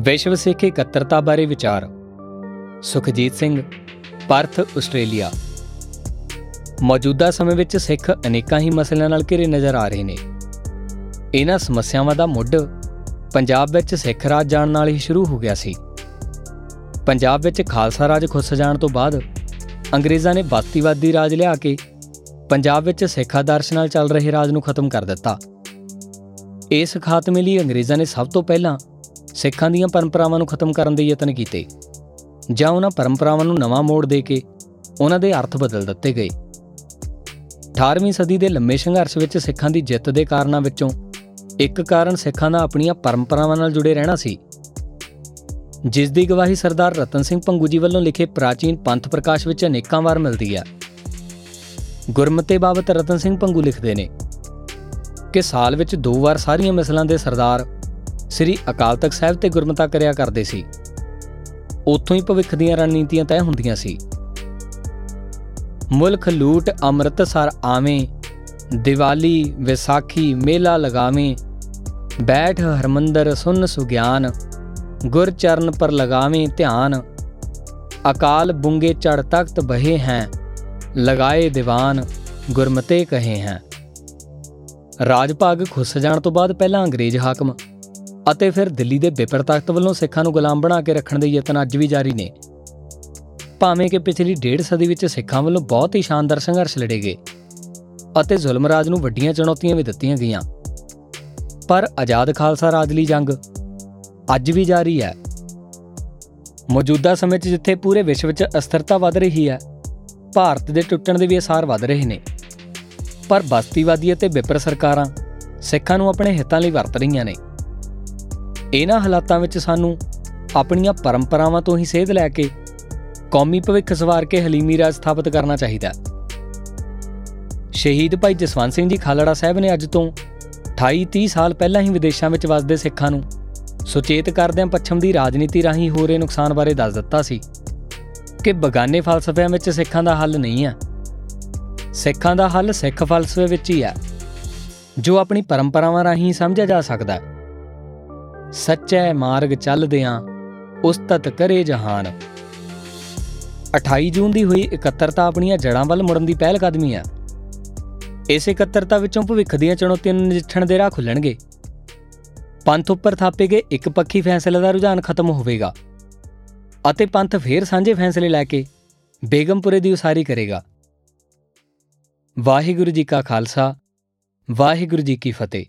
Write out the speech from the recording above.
ਵਿਸ਼ਵ ਸਿੱਖ ਇਕੱਤਰਤਾ ਬਾਰੇ ਵਿਚਾਰ। Sukhjit Singh, Perth, Australia. ਮੌਜੂਦਾ ਸਮੇਂ ਵਿੱਚ ਸਿੱਖ ਅਨੇਕਾਂ ਹੀ ਮਸਲਿਆਂ ਨਾਲ ਘਿਰੇ ਨਜ਼ਰ ਆ ਰਹੇ ਨੇ। ਇਹਨਾਂ ਸਮੱਸਿਆਵਾਂ ਦਾ ਮੁੱਢ ਪੰਜਾਬ ਵਿੱਚ ਸਿੱਖ ਰਾਜ ਜਾਣ ਨਾਲ ਹੀ ਸ਼ੁਰੂ ਹੋ ਗਿਆ ਸੀ। ਪੰਜਾਬ ਵਿੱਚ ਖਾਲਸਾ ਰਾਜ ਖੁੱਸ ਜਾਣ ਤੋਂ ਬਾਅਦ ਅੰਗਰੇਜ਼ਾਂ ਨੇ ਬਸਤੀਵਾਦੀ ਰਾਜ ਲਿਆ ਕੇ ਪੰਜਾਬ ਵਿੱਚ ਸਿੱਖ ਆਦਰਸ਼ ਨਾਲ ਚੱਲ ਰਹੇ ਰਾਜ ਨੂੰ ਖਤਮ ਕਰ ਦਿੱਤਾ। ਇਸ ਖਾਤਮੇ ਲਈ ਅੰਗਰੇਜ਼ਾਂ ਨੇ ਸਭ ਤੋਂ ਪਹਿਲਾਂ ਸਿੱਖਾਂ ਦੀਆਂ ਪਰੰਪਰਾਵਾਂ ਨੂੰ ਖਤਮ ਕਰਨ ਦੇ ਯਤਨ ਕੀਤੇ ਜਾਂ ਉਹਨਾਂ ਪਰੰਪਰਾਵਾਂ ਨੂੰ ਨਵਾਂ ਮੋੜ ਦੇ ਕੇ ਉਹਨਾਂ ਦੇ ਅਰਥ ਬਦਲ ਦਿੱਤੇ ਗਏ। 18ਵੀਂ ਸਦੀ ਦੇ ਲੰਮੇ ਸੰਘਰਸ਼ ਵਿੱਚ ਸਿੱਖਾਂ ਦੀ ਜਿੱਤ ਦੇ ਕਾਰਨਾਂ ਵਿੱਚੋਂ ਇੱਕ ਕਾਰਨ ਸਿੱਖਾਂ ਦਾ ਆਪਣੀਆਂ ਪਰੰਪਰਾਵਾਂ ਨਾਲ ਜੁੜੇ ਰਹਿਣਾ ਸੀ। ਜਿਸ ਦੀ ਗਵਾਹੀ ਸਰਦਾਰ ਰਤਨ ਸਿੰਘ ਪੰਗੂ ਜੀ ਵੱਲੋਂ ਲਿਖੇ ਪ੍ਰਾਚੀਨ ਪੰਥ ਪ੍ਰਕਾਸ਼ ਵਿੱਚ ਅਨੇਕਾਂ ਵਾਰ ਮਿਲਦੀ ਹੈ ਗੁਰਮਤੇ ਬਾਬਤ ਰਤਨ ਸਿੰਘ ਪੰਗੂ ਲਿਖਦੇ ਨੇ ਕਿ ਸਾਲ ਵਿੱਚ ਦੋ ਵਾਰ ਸਾਰੀਆਂ ਮਿਸਲਾਂ ਦੇ ਸਰਦਾਰ ਸ੍ਰੀ ਅਕਾਲ ਤਖਤ ਸਾਹਿਬ ਤੇ ਗੁਰਮਤਾ ਕਰਿਆ ਕਰਦੇ ਸੀ। ਉੱਥੋਂ ਹੀ ਭਵਿੱਖ ਦੀਆਂ ਰਣਨੀਤੀਆਂ ਤੈਅ ਹੁੰਦੀਆਂ ਸੀ। ਮੁਲਕ ਲੂਟ, ਅੰਮ੍ਰਿਤਸਰ ਆਵੇਂ, ਦੀਵਾਲੀ, ਵਿਸਾਖੀ, ਮੇਲਾ ਲਗਾਵੇਂ, ਬੈਠ ਹਰਮੰਦਰ ਸੁਨ ਸੁਗਿਆਨ, ਗੁਰ ਚਰਨ ਪਰ ਲਗਾਵੇਂ ਧਿਆਨ, ਅਕਾਲ ਬੁੰਗੇ ਚੜ ਤਖਤ ਬਹੇ ਹੈ, ਲਗਾਏ ਦੀਵਾਨ, ਗੁਰਮਤੇ ਕਹੇ ਹੈ। ਰਾਜ ਭਾਗ ਖੁੱਸ ਜਾਣ ਤੋਂ ਬਾਅਦ ਪਹਿਲਾਂ ਅੰਗਰੇਜ਼ ਹਾਕਮ ਅਤੇ ਫਿਰ ਦਿੱਲੀ ਦੇ ਬਿਪਰ ਤਖਤ ਵੱਲੋਂ ਸਿੱਖਾਂ ਨੂੰ ਗੁਲਾਮ ਬਣਾ ਕੇ ਰੱਖਣ ਦੇ ਯਤਨ ਅੱਜ ਵੀ ਜਾਰੀ ਨੇ। ਭਾਵੇਂ ਕਿ ਪਿਛਲੀ ਡੇਢ ਸਦੀ ਵਿੱਚ ਸਿੱਖਾਂ ਵੱਲੋਂ ਬਹੁਤ ਹੀ ਸ਼ਾਨਦਾਰ ਸੰਘਰਸ਼ ਲੜੇ ਗਏ ਅਤੇ ਜ਼ੁਲਮ ਰਾਜ ਨੂੰ ਵੱਡੀਆਂ ਚੁਣੌਤੀਆਂ ਵੀ ਦਿੱਤੀਆਂ ਗਈਆਂ। ਪਰ ਆਜ਼ਾਦ ਖਾਲਸਾ ਰਾਜ ਲਈ ਜੰਗ ਅੱਜ ਵੀ ਜਾਰੀ ਹੈ। ਮੌਜੂਦਾ ਸਮੇਂ 'ਚ ਜਿੱਥੇ ਪੂਰੇ ਵਿਸ਼ਵ 'ਚ ਅਸਥਿਰਤਾ ਵੱਧ ਰਹੀ ਹੈ, ਭਾਰਤ ਦੇ ਟੁੱਟਣ ਦੇ ਵੀ ਅਸਾਰ ਵੱਧ ਰਹੇ ਨੇ। ਪਰ ਬਸਤੀਵਾਦੀ ਅਤੇ ਵਿਪਰ ਸਰਕਾਰਾਂ ਸਿੱਖਾਂ ਨੂੰ ਆਪਣੇ ਹਿੱਤਾਂ ਲਈ ਵਰਤ ਰਹੀਆਂ ਨੇ। ਇਹਨਾਂ ਹਾਲਾਤਾਂ ਵਿੱਚ ਸਾਨੂੰ ਆਪਣੀਆਂ ਪਰੰਪਰਾਵਾਂ ਤੋਂ ਹੀ ਸੇਧ ਲੈ ਕੇ ਕੌਮੀ ਭਵਿੱਖ ਸਵਾਰ ਕੇ ਹਲੀਮੀ ਰਾਜ ਸਥਾਪਿਤ ਕਰਨਾ ਚਾਹੀਦਾ ਹੈ। ਸ਼ਹੀਦ ਭਾਈ ਜਸਵੰਤ ਸਿੰਘ ਜੀ ਖਾਲੜਾ ਸਾਹਿਬ ਨੇ ਅੱਜ ਤੋਂ 28 30 ਸਾਲ ਪਹਿਲਾਂ ਹੀ ਵਿਦੇਸ਼ਾਂ ਵਿੱਚ ਵਸਦੇ ਸਿੱਖਾਂ ਨੂੰ ਸੁਚੇਤ ਕਰਦਿਆਂ ਪੱਛਮ ਦੀ ਰਾਜਨੀਤੀ ਰਾਹੀਂ ਹੋ ਰਹੇ ਨੁਕਸਾਨ ਬਾਰੇ ਦੱਸ ਦਿੱਤਾ ਸੀ ਕਿ ਬਗਾਨੇ ਫਲਸਫਿਆਂ ਵਿੱਚ ਸਿੱਖਾਂ ਦਾ ਹੱਲ ਨਹੀਂ ਹੈ। ਸਿੱਖਾਂ ਦਾ ਹੱਲ ਸਿੱਖ ਫਲਸਫੇ ਵਿੱਚ ਹੀ ਹੈ, ਜੋ ਆਪਣੀ ਪਰੰਪਰਾਵਾਂ ਰਾਹੀਂ ਸਮਝਿਆ ਜਾ ਸਕਦਾ ਹੈ। ਸੱਚੇ ਮਾਰਗ ਚੱਲਦਿਆਂ ਉਸਤਤ ਕਰੇ ਜਹਾਨ। 28 ਜੂਨ ਦੀ ਹੋਈ ਇਕੱਤਰਤਾ ਆਪਣੀਆਂ ਜੜਾਂ ਵੱਲ ਮੁੜਨ ਦੀ ਪਹਿਲ ਕਦਮੀ ਹੈ। ਇਸ ਇਕੱਤਰਤਾ ਵਿੱਚੋਂ ਭਵਿੱਖ ਦੀਆਂ ਚੁਣੌਤੀਆਂ ਨੂੰ ਨਜਿੱਠਣ ਦੇ ਰਾਹ ਖੁੱਲਣਗੇ। ਪੰਥ ਉੱਪਰ ਥਾਪੇ ਗਏ ਇੱਕ ਪੱਖੀ ਫੈਸਲੇ ਦਾ ਰੁਝਾਨ ਖਤਮ ਹੋਵੇਗਾ ਅਤੇ ਪੰਥ ਫੇਰ ਸਾਂਝੇ ਫੈਸਲੇ ਲੈ ਕੇ ਬੇਗਮਪੁਰੇ ਦੀ ਉਸਾਰੀ ਕਰੇਗਾ। ਵਾਹਿਗੁਰੂ ਜੀ ਕਾ ਖਾਲਸਾ, ਵਾਹਿਗੁਰੂ ਜੀ ਕੀ ਫਤਿਹ।